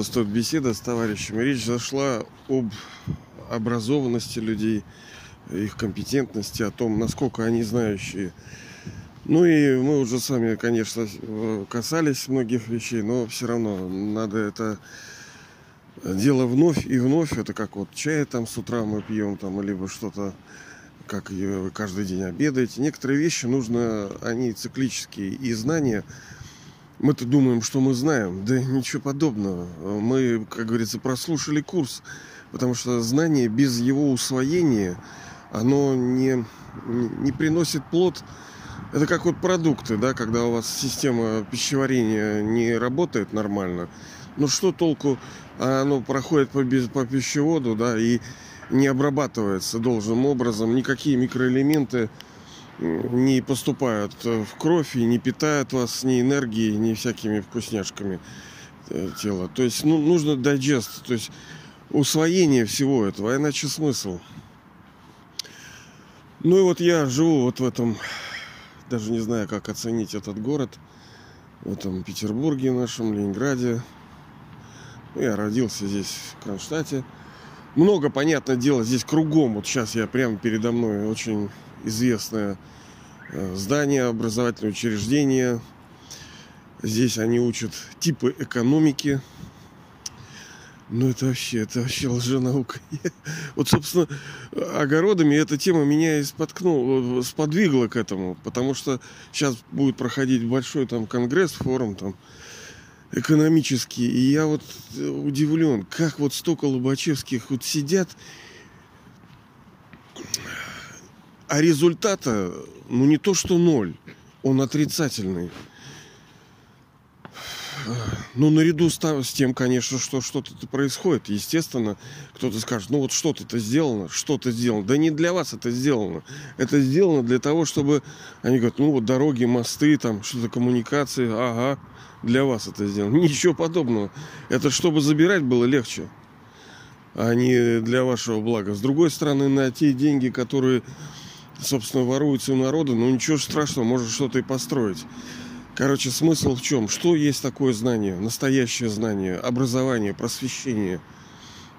нас тут беседа с товарищами. Речь зашла об образованности людей, их компетентности, о том, насколько они знающие. Ну и мы уже сами, конечно, касались многих вещей, но все равно надо это дело вновь и вновь. Это как вот чай там с утра мы пьем, там, либо что-то, как вы каждый день обедаете. Некоторые вещи нужно, они циклические, и знания мы-то думаем, что мы знаем. Да ничего подобного. Мы, как говорится, прослушали курс. Потому что знание без его усвоения, оно не, не приносит плод. Это как вот продукты, да, когда у вас система пищеварения не работает нормально. Ну что толку, а оно проходит по, по пищеводу, да, и не обрабатывается должным образом. Никакие микроэлементы не поступают в кровь и не питают вас ни энергией, ни всякими вкусняшками э, тела. То есть ну, нужно дайджест, то есть усвоение всего этого, а иначе смысл. Ну и вот я живу вот в этом, даже не знаю, как оценить этот город, в этом Петербурге нашем, Ленинграде. Ну, я родился здесь, в Кронштадте. Много, понятное дело, здесь кругом. Вот сейчас я прямо передо мной очень известное э, здание, образовательное учреждение. Здесь они учат типы экономики. Ну, это вообще, это вообще лженаука. Вот, собственно, огородами эта тема меня и споткнула, сподвигла к этому. Потому что сейчас будет проходить большой там конгресс, форум там экономический. И я вот удивлен, как вот столько лобачевских вот сидят а результата, ну не то что ноль, он отрицательный. Ну, наряду с, тем, конечно, что что-то происходит. Естественно, кто-то скажет, ну вот что-то сделано, что-то сделано. Да не для вас это сделано. Это сделано для того, чтобы... Они говорят, ну вот дороги, мосты, там что-то коммуникации. Ага, для вас это сделано. Ничего подобного. Это чтобы забирать было легче, а не для вашего блага. С другой стороны, на те деньги, которые собственно, воруется у народа, ну ничего страшного, можно что-то и построить. Короче, смысл в чем? Что есть такое знание, настоящее знание, образование, просвещение?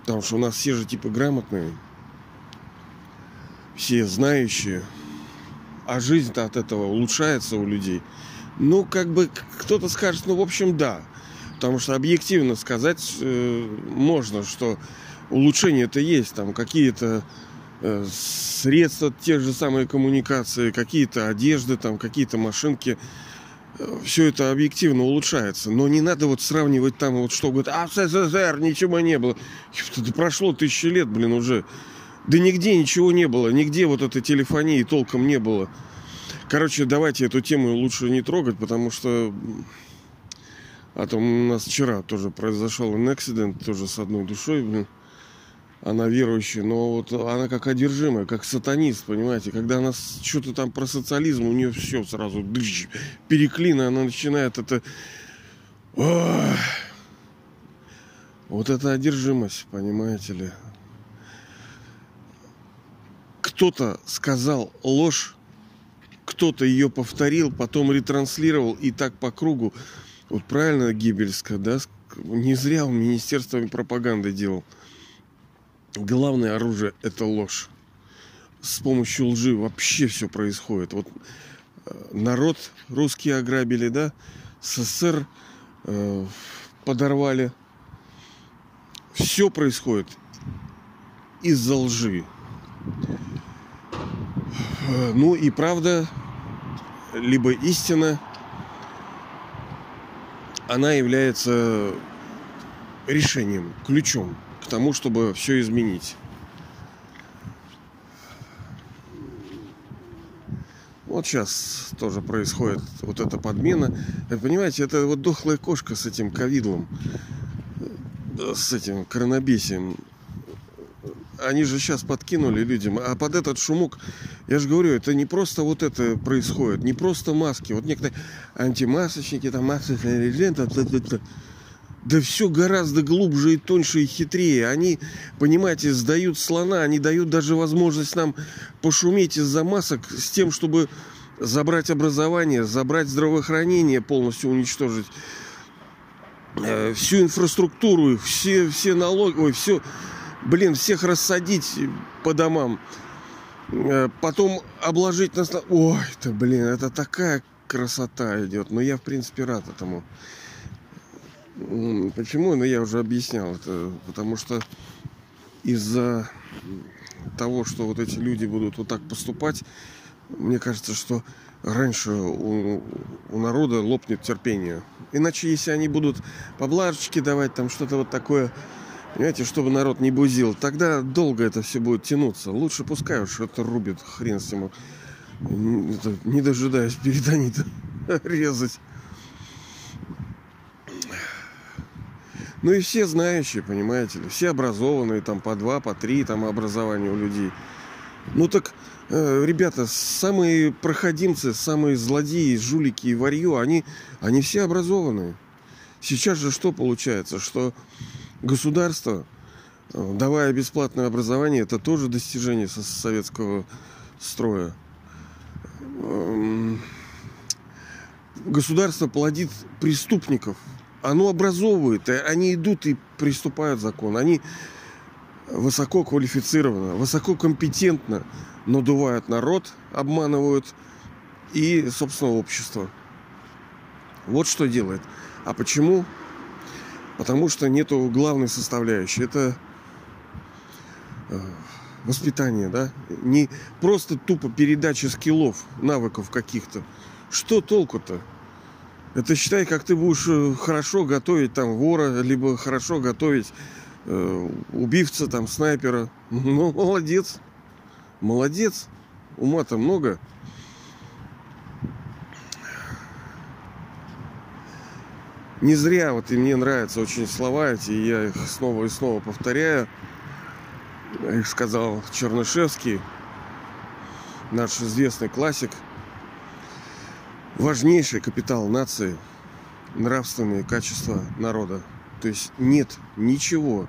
Потому что у нас все же типа грамотные, все знающие, а жизнь-то от этого улучшается у людей. Ну, как бы кто-то скажет, ну, в общем, да. Потому что объективно сказать э, можно, что улучшение это есть, там какие-то средства, те же самые коммуникации, какие-то одежды, там, какие-то машинки. Э, Все это объективно улучшается. Но не надо вот сравнивать там вот что говорит, а в СССР ничего не было. Это прошло тысячи лет, блин, уже. Да нигде ничего не было, нигде вот этой телефонии толком не было. Короче, давайте эту тему лучше не трогать, потому что... А то у нас вчера тоже произошел инцидент, тоже с одной душой, блин она верующая, но вот она как одержимая, как сатанист, понимаете, когда она что-то там про социализм, у нее все сразу дыщ, переклина, она начинает это... Ох! Вот это одержимость, понимаете ли. Кто-то сказал ложь, кто-то ее повторил, потом ретранслировал и так по кругу. Вот правильно Гибельска, да? Не зря он министерством пропаганды делал главное оружие это ложь. С помощью лжи вообще все происходит. Вот э, народ русские ограбили, да, СССР э, подорвали. Все происходит из-за лжи. Ну и правда, либо истина, она является решением, ключом тому, чтобы все изменить. Вот сейчас тоже происходит вот эта подмена. Вы понимаете, это вот дохлая кошка с этим ковидлом, с этим коронабесием. Они же сейчас подкинули людям. А под этот шумок, я же говорю, это не просто вот это происходит, не просто маски. Вот некоторые антимасочники, там масочный режим, да все гораздо глубже и тоньше и хитрее. Они, понимаете, сдают слона, они дают даже возможность нам пошуметь из-за масок с тем, чтобы забрать образование, забрать здравоохранение, полностью уничтожить. э, всю инфраструктуру, все, все налоги, ой, все, блин, всех рассадить по домам, э, потом обложить нас... Ой, это, блин, это такая красота идет. Но я, в принципе, рад этому. Почему? Ну, я уже объяснял это. Потому что из-за того, что вот эти люди будут вот так поступать, мне кажется, что раньше у, у народа лопнет терпение. Иначе, если они будут поблажечки давать, там что-то вот такое, понимаете, чтобы народ не бузил, тогда долго это все будет тянуться. Лучше пускай уж это рубит, хрен с ним. Не дожидаясь передонита резать. Ну и все знающие, понимаете ли, все образованные, там по два, по три там образования у людей. Ну так, э, ребята, самые проходимцы, самые злодеи, жулики и варьё, они, они все образованные. Сейчас же что получается? Что государство, э, давая бесплатное образование, это тоже достижение советского строя. Эм, государство плодит преступников – оно образовывает, они идут и приступают закон. Они высоко квалифицированно, высоко компетентно надувают народ, обманывают и, собственно, общество. Вот что делает. А почему? Потому что нету главной составляющей. Это э, воспитание, да? Не просто тупо передача скиллов, навыков каких-то. Что толку-то? Это считай, как ты будешь э, хорошо готовить там вора, либо хорошо готовить э, убивца, там, снайпера. Ну, молодец. Молодец. Ума-то много. Не зря вот и мне нравятся очень слова эти, и я их снова и снова повторяю. Их сказал Чернышевский, наш известный классик – важнейший капитал нации – нравственные качества народа. То есть нет ничего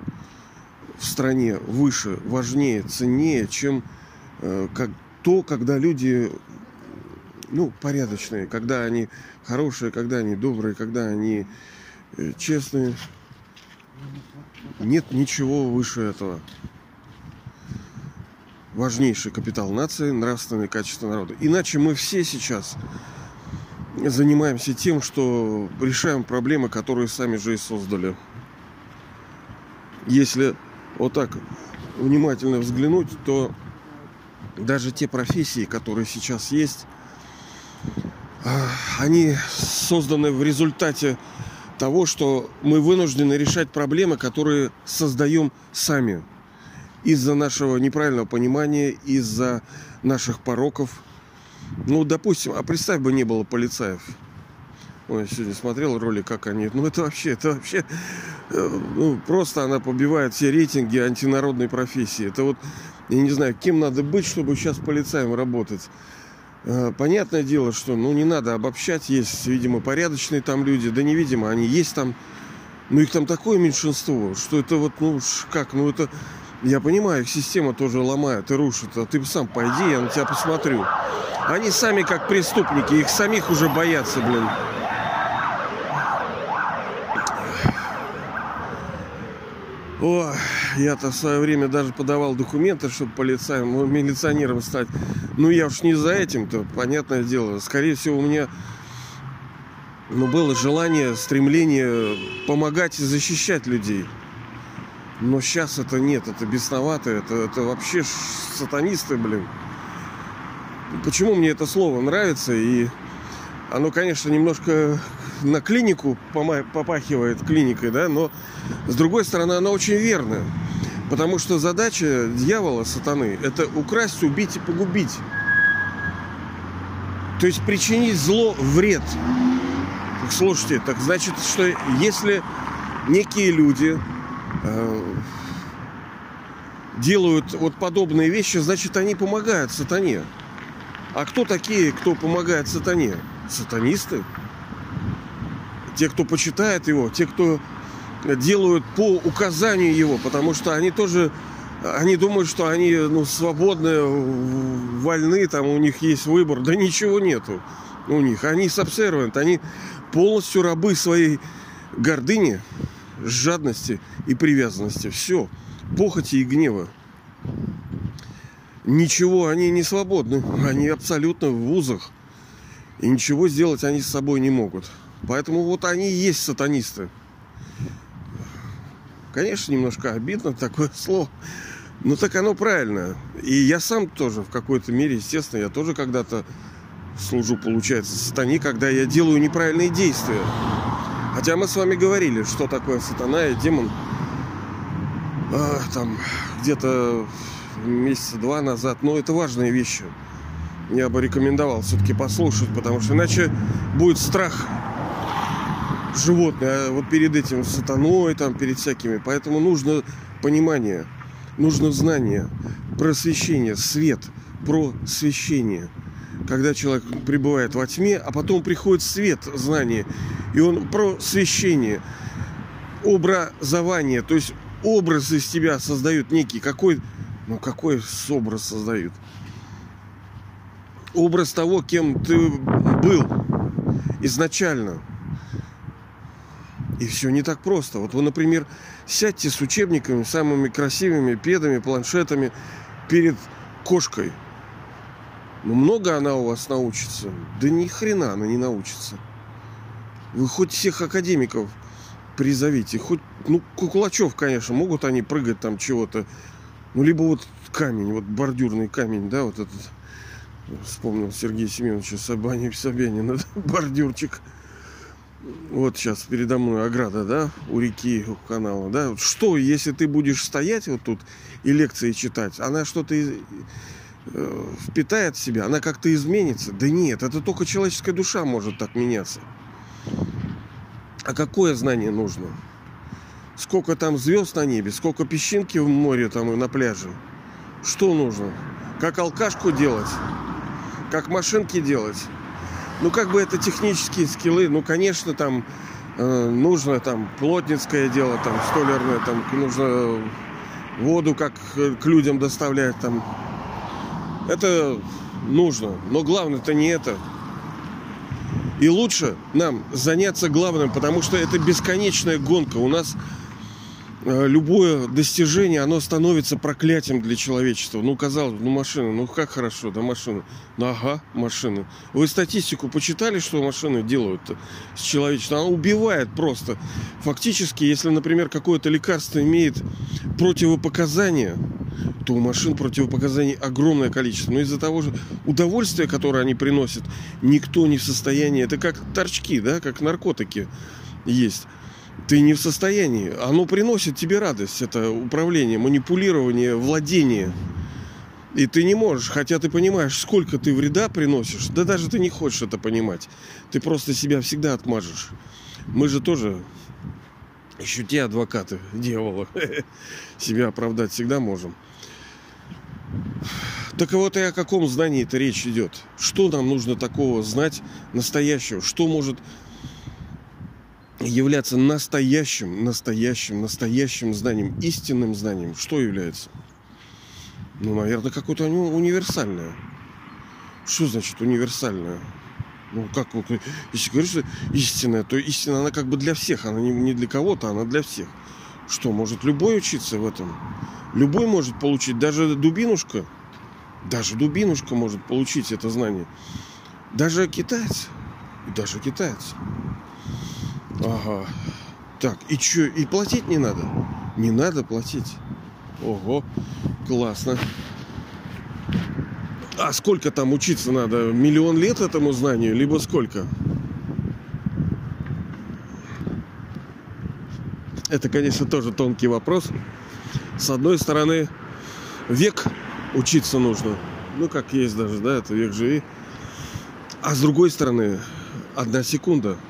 в стране выше, важнее, ценнее, чем э, как то, когда люди ну, порядочные, когда они хорошие, когда они добрые, когда они э, честные. Нет ничего выше этого. Важнейший капитал нации – нравственные качества народа. Иначе мы все сейчас занимаемся тем, что решаем проблемы, которые сами же и создали. Если вот так внимательно взглянуть, то даже те профессии, которые сейчас есть, а, они созданы в результате того, что мы вынуждены решать проблемы, которые создаем сами из-за нашего неправильного понимания, из-за наших пороков – ну, допустим, а представь бы не было полицаев. Ой, сегодня смотрел ролик, как они... Ну, это вообще, это вообще... Э, ну, просто она побивает все рейтинги антинародной профессии. Это вот, я не знаю, кем надо быть, чтобы сейчас полицаем работать. Э, понятное дело, что, ну, не надо обобщать. Есть, видимо, порядочные там люди. Да невидимо, они есть там. Но их там такое меньшинство, что это вот, ну, как, ну, это... Я понимаю, их система тоже ломает и рушит. А ты сам пойди, я на тебя посмотрю. Они сами как преступники, их самих уже боятся, блин. О, я-то в свое время даже подавал документы, чтобы полицаем, ну, милиционером стать. Ну, я уж не за этим-то, понятное дело. Скорее всего, у меня ну, было желание, стремление помогать и защищать людей. Но сейчас это нет, это бесновато, это, это вообще сатанисты, блин. Почему мне это слово нравится? И оно, конечно, немножко на клинику попахивает клиникой, да, но с другой стороны, оно очень верное. Потому что задача дьявола, сатаны, это украсть, убить и погубить. То есть причинить зло, вред. Так, слушайте, так значит, что если некие люди делают вот подобные вещи, значит, они помогают сатане. А кто такие, кто помогает сатане? Сатанисты. Те, кто почитает его, те, кто делают по указанию его, потому что они тоже, они думают, что они ну, свободны, вольны, там у них есть выбор. Да ничего нету у них. Они сабсервант, они полностью рабы своей гордыни, жадности и привязанности. Все. Похоти и гнева. Ничего, они не свободны. Они абсолютно в вузах. И ничего сделать они с собой не могут. Поэтому вот они и есть сатанисты. Конечно, немножко обидно такое слово. Но так оно правильно. И я сам тоже в какой-то мере, естественно, я тоже когда-то служу, получается, сатане, когда я делаю неправильные действия. Хотя мы с вами говорили, что такое сатана и демон. А, там где-то месяца два назад. Но это важные вещи. Я бы рекомендовал все-таки послушать, потому что иначе будет страх животное, а вот перед этим сатаной, там, перед всякими. Поэтому нужно понимание, нужно знание, просвещение, свет, просвещение. Когда человек пребывает во тьме, а потом приходит свет знания, и он просвещение, образование, то есть образ из тебя создают некий, какой, ну какой образ создают? Образ того, кем ты был изначально – и все не так просто. Вот вы, например, сядьте с учебниками, самыми красивыми педами, планшетами перед кошкой. Ну, много она у вас научится. Да ни хрена она не научится. Вы хоть всех академиков призовите, хоть, ну, куклачев, конечно, могут они прыгать там чего-то. Ну, либо вот камень, вот бордюрный камень, да, вот этот. Вспомнил Сергей Семеновича Собянин, Собянина, бордюрчик вот сейчас передо мной ограда, да, у реки, у канала, да, что, если ты будешь стоять вот тут и лекции читать, она что-то из... э, впитает в себя, она как-то изменится? Да нет, это только человеческая душа может так меняться. А какое знание нужно? Сколько там звезд на небе, сколько песчинки в море там и на пляже? Что нужно? Как алкашку делать? Как машинки делать? Ну, как бы это технические скиллы. Ну, конечно, там э, нужно там плотницкое дело, там столярное, там нужно воду как к людям доставлять, там. Это нужно. Но главное-то не это. И лучше нам заняться главным, потому что это бесконечная гонка. У нас любое достижение, оно становится проклятием для человечества. Ну, казалось бы, ну машина, ну как хорошо, да машина. Ну ага, машина. Вы статистику почитали, что машины делают с человечеством? Она убивает просто. Фактически, если, например, какое-то лекарство имеет противопоказания, то у машин противопоказаний огромное количество. Но из-за того же удовольствия, которое они приносят, никто не в состоянии. Это как торчки, да, как наркотики есть ты не в состоянии. Оно приносит тебе радость, это управление, манипулирование, владение. И ты не можешь, хотя ты понимаешь, сколько ты вреда приносишь, да даже ты не хочешь это понимать. Ты просто себя всегда отмажешь. Мы же тоже еще те адвокаты дьявола. Себя оправдать всегда можем. Так вот и о каком знании-то речь идет? Что нам нужно такого знать настоящего? Что может являться настоящим, настоящим, настоящим знанием, истинным знанием, что является? Ну, наверное, какое-то универсальное. Что значит универсальное? Ну, как если говоришь, что истинная, то истина, она как бы для всех, она не, для кого-то, она для всех. Что, может любой учиться в этом? Любой может получить, даже дубинушка, даже дубинушка может получить это знание. Даже китаец, даже китаец. Ага. Так, и что, и платить не надо? Не надо платить. Ого, классно. А сколько там учиться надо? Миллион лет этому знанию, либо сколько? Это, конечно, тоже тонкий вопрос. С одной стороны, век учиться нужно. Ну, как есть даже, да, это век живи. А с другой стороны, одна секунда –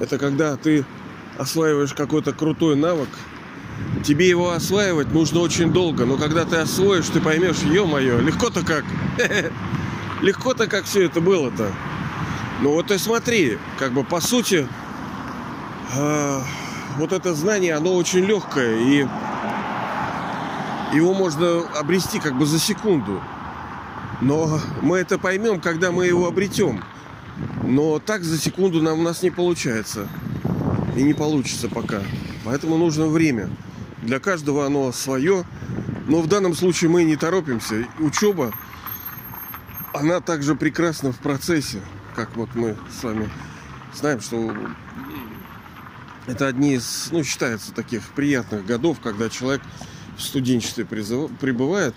это когда ты осваиваешь какой-то крутой навык, тебе его осваивать нужно очень долго, но когда ты освоишь, ты поймешь, ё-моё, легко-то как. Легко-то как все это было-то. Ну вот и смотри, как бы по сути, э, вот это знание, оно очень легкое, и его можно обрести как бы за секунду. Но мы это поймем, когда мы его обретем. Но так за секунду нам у нас не получается. И не получится пока. Поэтому нужно время. Для каждого оно свое. Но в данном случае мы не торопимся. Учеба, она также прекрасна в процессе. Как вот мы с вами знаем, что это одни из, ну, считается таких приятных годов, когда человек в студенчестве пребывает.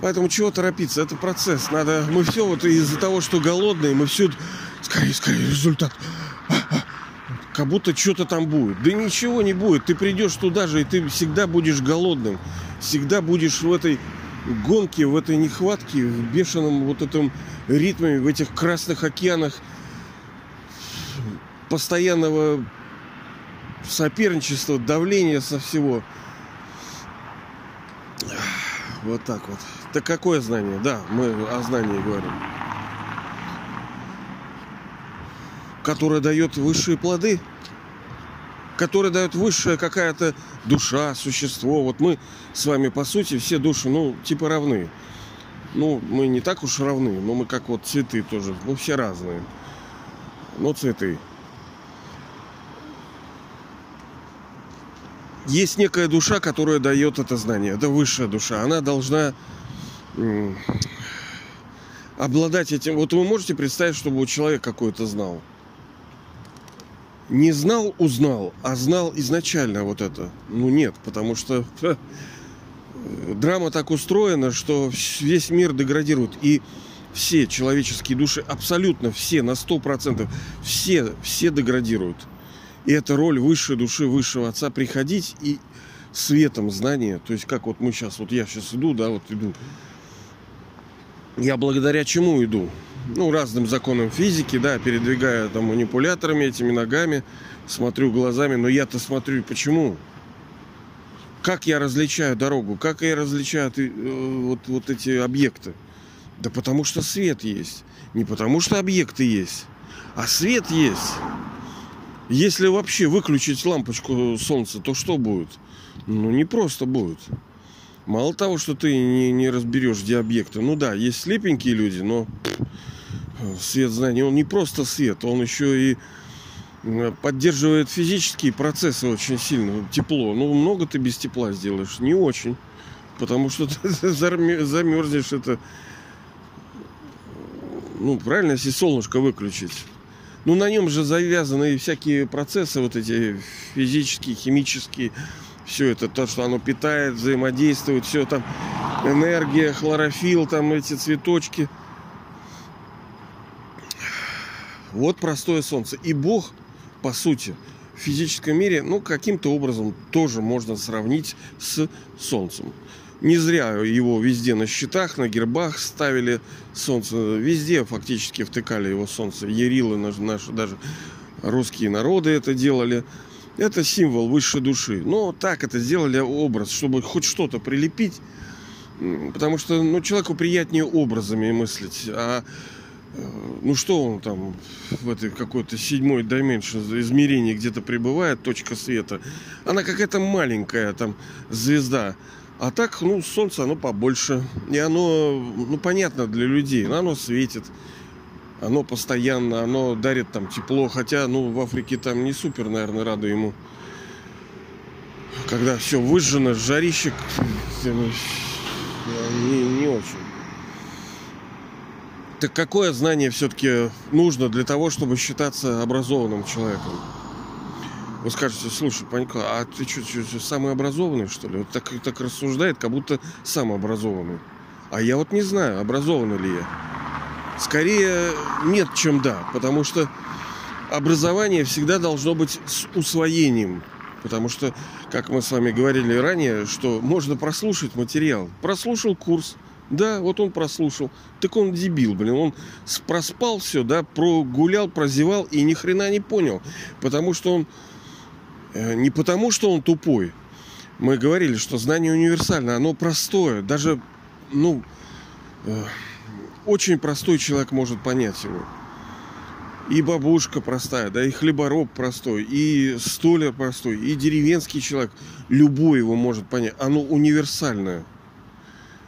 Поэтому чего торопиться? Это процесс. Надо. Мы все вот из-за того, что голодные, мы все скорее, скорее результат. Как будто что-то там будет. Да ничего не будет. Ты придешь туда же, и ты всегда будешь голодным. Всегда будешь в этой гонке, в этой нехватке, в бешеном вот этом ритме, в этих красных океанах постоянного соперничества, давления со всего. Вот так вот. Так какое знание? Да, мы о знании говорим. Которое дает высшие плоды. Которое дает высшая какая-то душа, существо. Вот мы с вами, по сути, все души, ну, типа равны. Ну, мы не так уж равны, но мы как вот цветы тоже. Мы все разные. Но цветы. есть некая душа, которая дает это знание. Это высшая душа. Она должна обладать этим. Вот вы можете представить, чтобы человек какой-то знал. Не знал, узнал, а знал изначально вот это. Ну нет, потому что драма так устроена, что весь мир деградирует. И все человеческие души, абсолютно все, на сто процентов, все, все деградируют. И это роль высшей души, высшего отца приходить и светом знания, то есть как вот мы сейчас, вот я сейчас иду, да, вот иду. Я благодаря чему иду? Ну, разным законам физики, да, передвигая там манипуляторами этими ногами, смотрю глазами, но я-то смотрю, почему? Как я различаю дорогу? Как я различаю э, вот, вот эти объекты? Да потому что свет есть. Не потому что объекты есть, а свет есть. Если вообще выключить лампочку солнца, то что будет? Ну, не просто будет. Мало того, что ты не, не разберешь, где объекты. Ну да, есть слепенькие люди, но свет знаний, он не просто свет, он еще и поддерживает физические процессы очень сильно. Тепло. Ну, много ты без тепла сделаешь? Не очень. Потому что ты замерзнешь это. Ну, правильно, если солнышко выключить. Ну, на нем же завязаны всякие процессы, вот эти физические, химические, все это, то, что оно питает, взаимодействует, все там, энергия, хлорофилл, там эти цветочки. Вот простое солнце. И Бог, по сути, в физическом мире, ну, каким-то образом тоже можно сравнить с солнцем. Не зря его везде на щитах, на гербах ставили солнце. Везде фактически втыкали его солнце. Ярилы наши, наши даже русские народы это делали. Это символ высшей души. Но так это сделали образ, чтобы хоть что-то прилепить. Потому что ну, человеку приятнее образами мыслить. А э, ну что он там в этой какой-то седьмой dimension измерении где-то пребывает, точка света. Она какая-то маленькая там звезда. А так, ну, солнце, оно побольше. И оно, ну, понятно для людей. Но оно светит. Оно постоянно, оно дарит там тепло. Хотя, ну, в Африке там не супер, наверное, рады ему. Когда все выжжено, жарищик не, не очень. Так какое знание все-таки нужно для того, чтобы считаться образованным человеком? Вы скажете, слушай, Панька, а ты что, что, самый образованный, что ли? Вот так, так рассуждает, как будто сам образованный. А я вот не знаю, образованный ли я. Скорее нет, чем да. Потому что образование всегда должно быть с усвоением. Потому что, как мы с вами говорили ранее, что можно прослушать материал. Прослушал курс, да, вот он прослушал. Так он дебил, блин. Он проспал все, да, прогулял, прозевал и ни хрена не понял. Потому что он Э, не потому, что он тупой. Мы говорили, что знание универсальное, оно простое. Даже, ну, э, очень простой человек может понять его. И бабушка простая, да, и хлебороб простой, и столяр простой, и деревенский человек. Любой его может понять. Оно универсальное.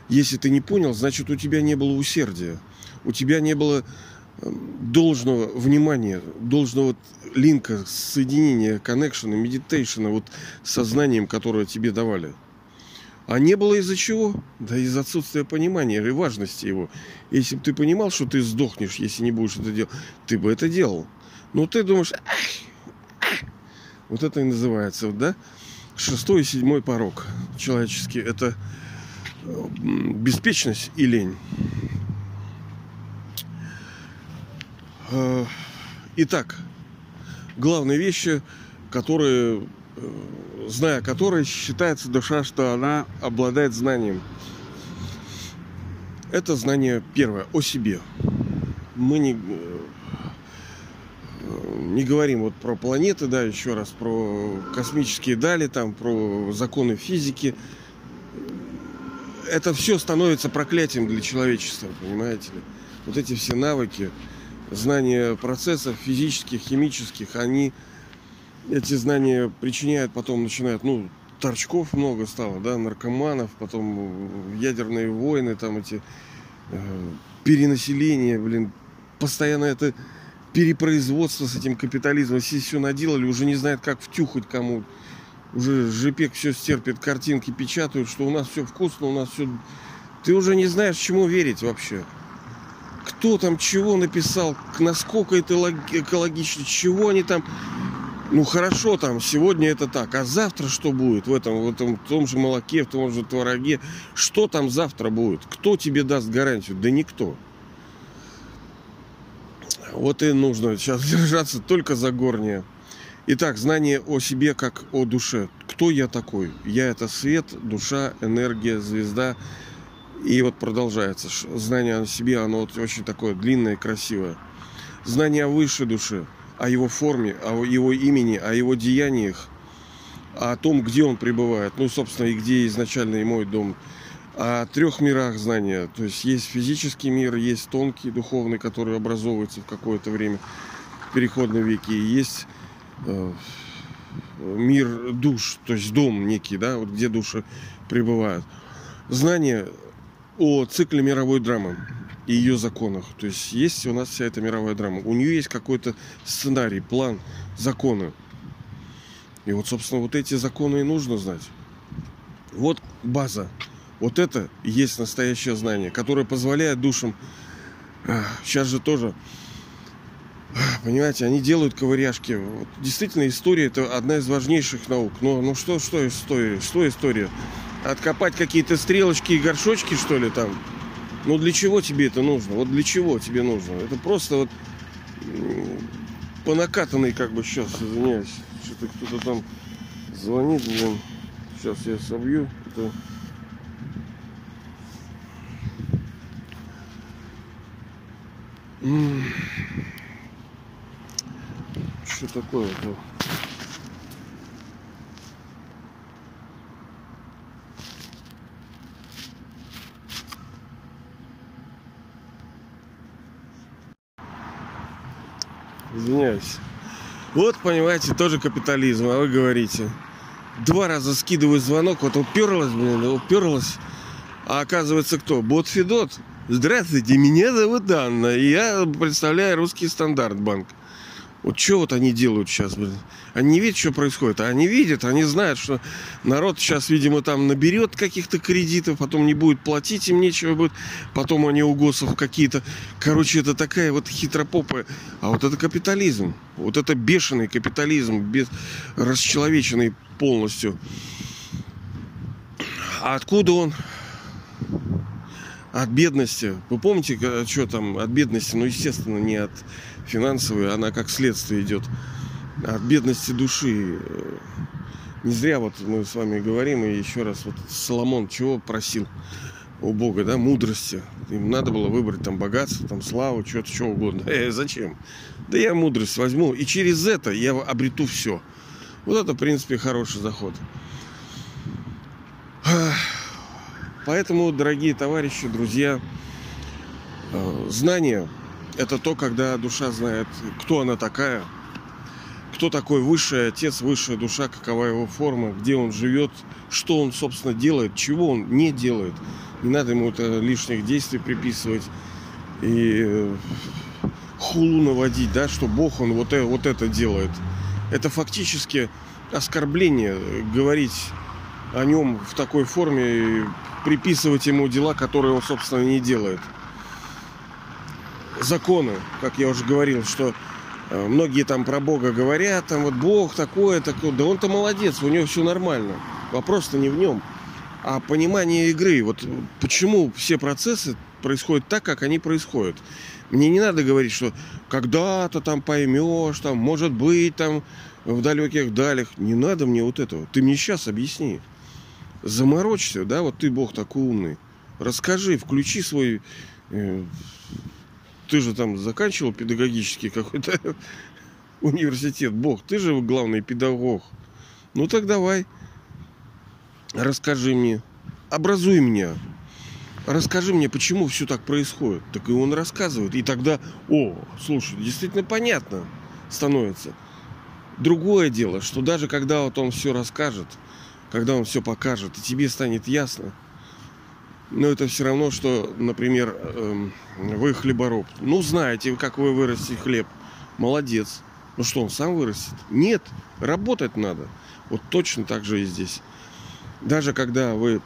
Если ты не понял, значит у тебя не было усердия. У тебя не было должного внимания, должного линка, соединения, коннекшена, медитейшена вот сознанием, которое тебе давали. А не было из-за чего? Да из-за отсутствия понимания и важности его. Если бы ты понимал, что ты сдохнешь, если не будешь это делать, ты бы это делал. Но ты думаешь, ах, ах. вот это и называется, да? Шестой и седьмой порог человеческий. Это беспечность и лень. Э, итак, главные вещи, которые, зная которые, считается душа, что она обладает знанием. Это знание первое о себе. Мы не, э, не говорим вот про планеты, да, еще раз, про космические дали, там, про законы физики. Это все становится проклятием для человечества, понимаете ли? Вот эти все навыки, знания процессов физических, химических, они эти знания причиняют, потом начинают, ну, торчков много стало, да, наркоманов, потом ядерные войны, там эти э, перенаселение, блин, постоянно это перепроизводство с этим капитализмом. Все все наделали, уже не знают, как втюхать кому. Уже ЖПЕК все стерпит, картинки печатают, что у нас все вкусно, у нас все... Ты уже не знаешь, чему верить вообще кто там чего написал, насколько это экологично, чего они там. Ну хорошо, там сегодня это так, а завтра что будет в этом, в этом в том же молоке, в том же твороге? Что там завтра будет? Кто тебе даст гарантию? Да никто. Вот и нужно сейчас держаться только за горнее. Итак, знание о себе как о душе. Кто я такой? Я это свет, душа, энергия, звезда, и вот продолжается. Знание о себе, оно вот очень такое длинное и красивое. Знание о высшей душе, о его форме, о его имени, о его деяниях, о том, где он пребывает. Ну, собственно, и где изначально и мой дом. О трех мирах знания. То есть есть физический мир, есть тонкий, духовный, который образовывается в какое-то время в переходном веке. И есть э, мир душ, то есть дом некий, да, вот где души пребывают. Знание о цикле мировой драмы и ее законах. То есть есть у нас вся эта мировая драма. У нее есть какой-то сценарий, план, законы. И вот, собственно, вот эти законы и нужно знать. Вот база. Вот это есть настоящее знание, которое позволяет душам... Сейчас же тоже Понимаете, они делают ковыряшки. Вот, действительно, история это одна из важнейших наук. Но ну что, что история? Что история? откопать какие-то стрелочки и горшочки, что ли, там. Ну для чего тебе это нужно? Вот для чего тебе нужно? Это просто вот по накатанной, как бы сейчас, извиняюсь, что-то кто-то там звонит, блин. Сейчас я собью. Это... Что такое-то? Извиняюсь. Вот, понимаете, тоже капитализм, а вы говорите. Два раза скидываю звонок, вот уперлась, блин, уперлась. А оказывается кто? Бот Федот. Здравствуйте, меня зовут Анна, и я представляю русский стандарт банк. Вот что вот они делают сейчас, блин? Они не видят, что происходит, а они видят, они знают, что народ сейчас, видимо, там наберет каких-то кредитов, потом не будет платить, им нечего будет, потом они у госов какие-то... Короче, это такая вот хитропопая. А вот это капитализм. Вот это бешеный капитализм, без... расчеловеченный полностью. А откуда он? От бедности. Вы помните, что там от бедности? Ну, естественно, не от финансовой, она как следствие идет от бедности души. Не зря вот мы с вами говорим, и еще раз, вот Соломон чего просил у Бога, да, мудрости. Им надо было выбрать там богатство, там славу, что-то, что угодно. Э, зачем? Да я мудрость возьму, и через это я обрету все. Вот это, в принципе, хороший заход. Поэтому, дорогие товарищи, друзья, э, знание – это то, когда душа знает, кто она такая – кто такой высший отец, высшая душа, какова его форма, где он живет, что он, собственно, делает, чего он не делает. Не надо ему это лишних действий приписывать. И э, хулу наводить, да, что Бог, он вот, вот это делает. Это фактически оскорбление говорить о нем в такой форме и приписывать ему дела, которые он, собственно, не делает. Законы, как я уже говорил, что э, многие там про Бога говорят, там вот Бог такое, такое. Да он-то молодец, у него все нормально. Вопрос-то не в нем, а понимание игры. Вот почему все процессы происходят так, как они происходят. Мне не надо говорить, что когда-то там поймешь, там, может быть, там, в далеких далях. Не надо мне вот этого. Ты мне сейчас объясни. Заморочься, да, вот ты, Бог, такой умный. Расскажи, включи свой... Э, ты же там заканчивал педагогический какой-то университет. Бог, ты же главный педагог. Ну так давай. Расскажи мне. Образуй меня расскажи мне, почему все так происходит. Так и он рассказывает. И тогда, о, слушай, действительно понятно становится. Другое дело, что даже когда вот он все расскажет, когда он все покажет, и тебе станет ясно, но это все равно, что, например, эм, вы хлебороб. Ну, знаете, как вы вырастите хлеб. Молодец. Ну что, он сам вырастет? Нет, работать надо. Вот точно так же и здесь. Даже когда вы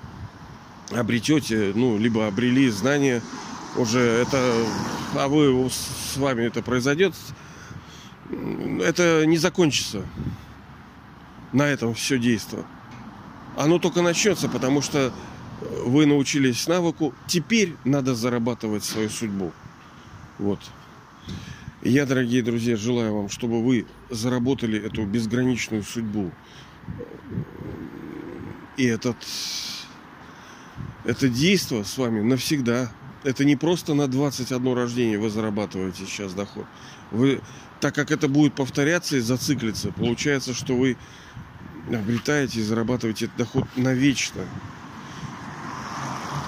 обретете, ну, либо обрели знания уже это, а вы с вами это произойдет, это не закончится на этом все действо. Оно только начнется, потому что вы научились навыку, теперь надо зарабатывать свою судьбу. Вот. я, дорогие друзья, желаю вам, чтобы вы заработали эту безграничную судьбу. И этот это действо с вами навсегда. Это не просто на 21 рождение вы зарабатываете сейчас доход. Вы, так как это будет повторяться и зациклиться, получается, что вы обретаете и зарабатываете этот доход навечно.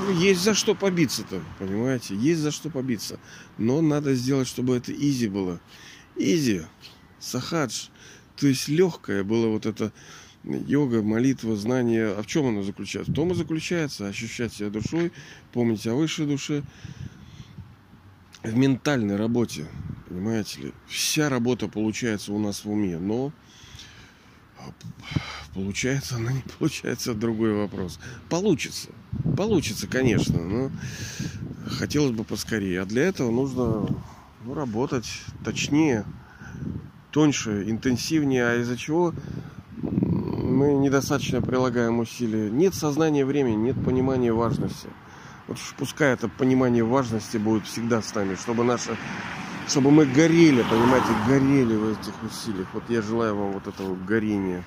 Ну, есть за что побиться-то, понимаете? Есть за что побиться. Но надо сделать, чтобы это изи было. Изи, сахадж. То есть легкое было вот это йога, молитва, знание, а в чем оно заключается? В том и заключается ощущать себя душой, помнить о высшей душе, в ментальной работе, понимаете ли. Вся работа получается у нас в уме, но получается она не получается, другой вопрос. Получится, получится, конечно, но хотелось бы поскорее. А для этого нужно ну, работать точнее, тоньше, интенсивнее, а из-за чего мы недостаточно прилагаем усилия. Нет сознания времени, нет понимания важности. Вот пускай это понимание важности будет всегда с нами, чтобы наше, чтобы мы горели, понимаете, горели в этих усилиях. Вот я желаю вам вот этого горения.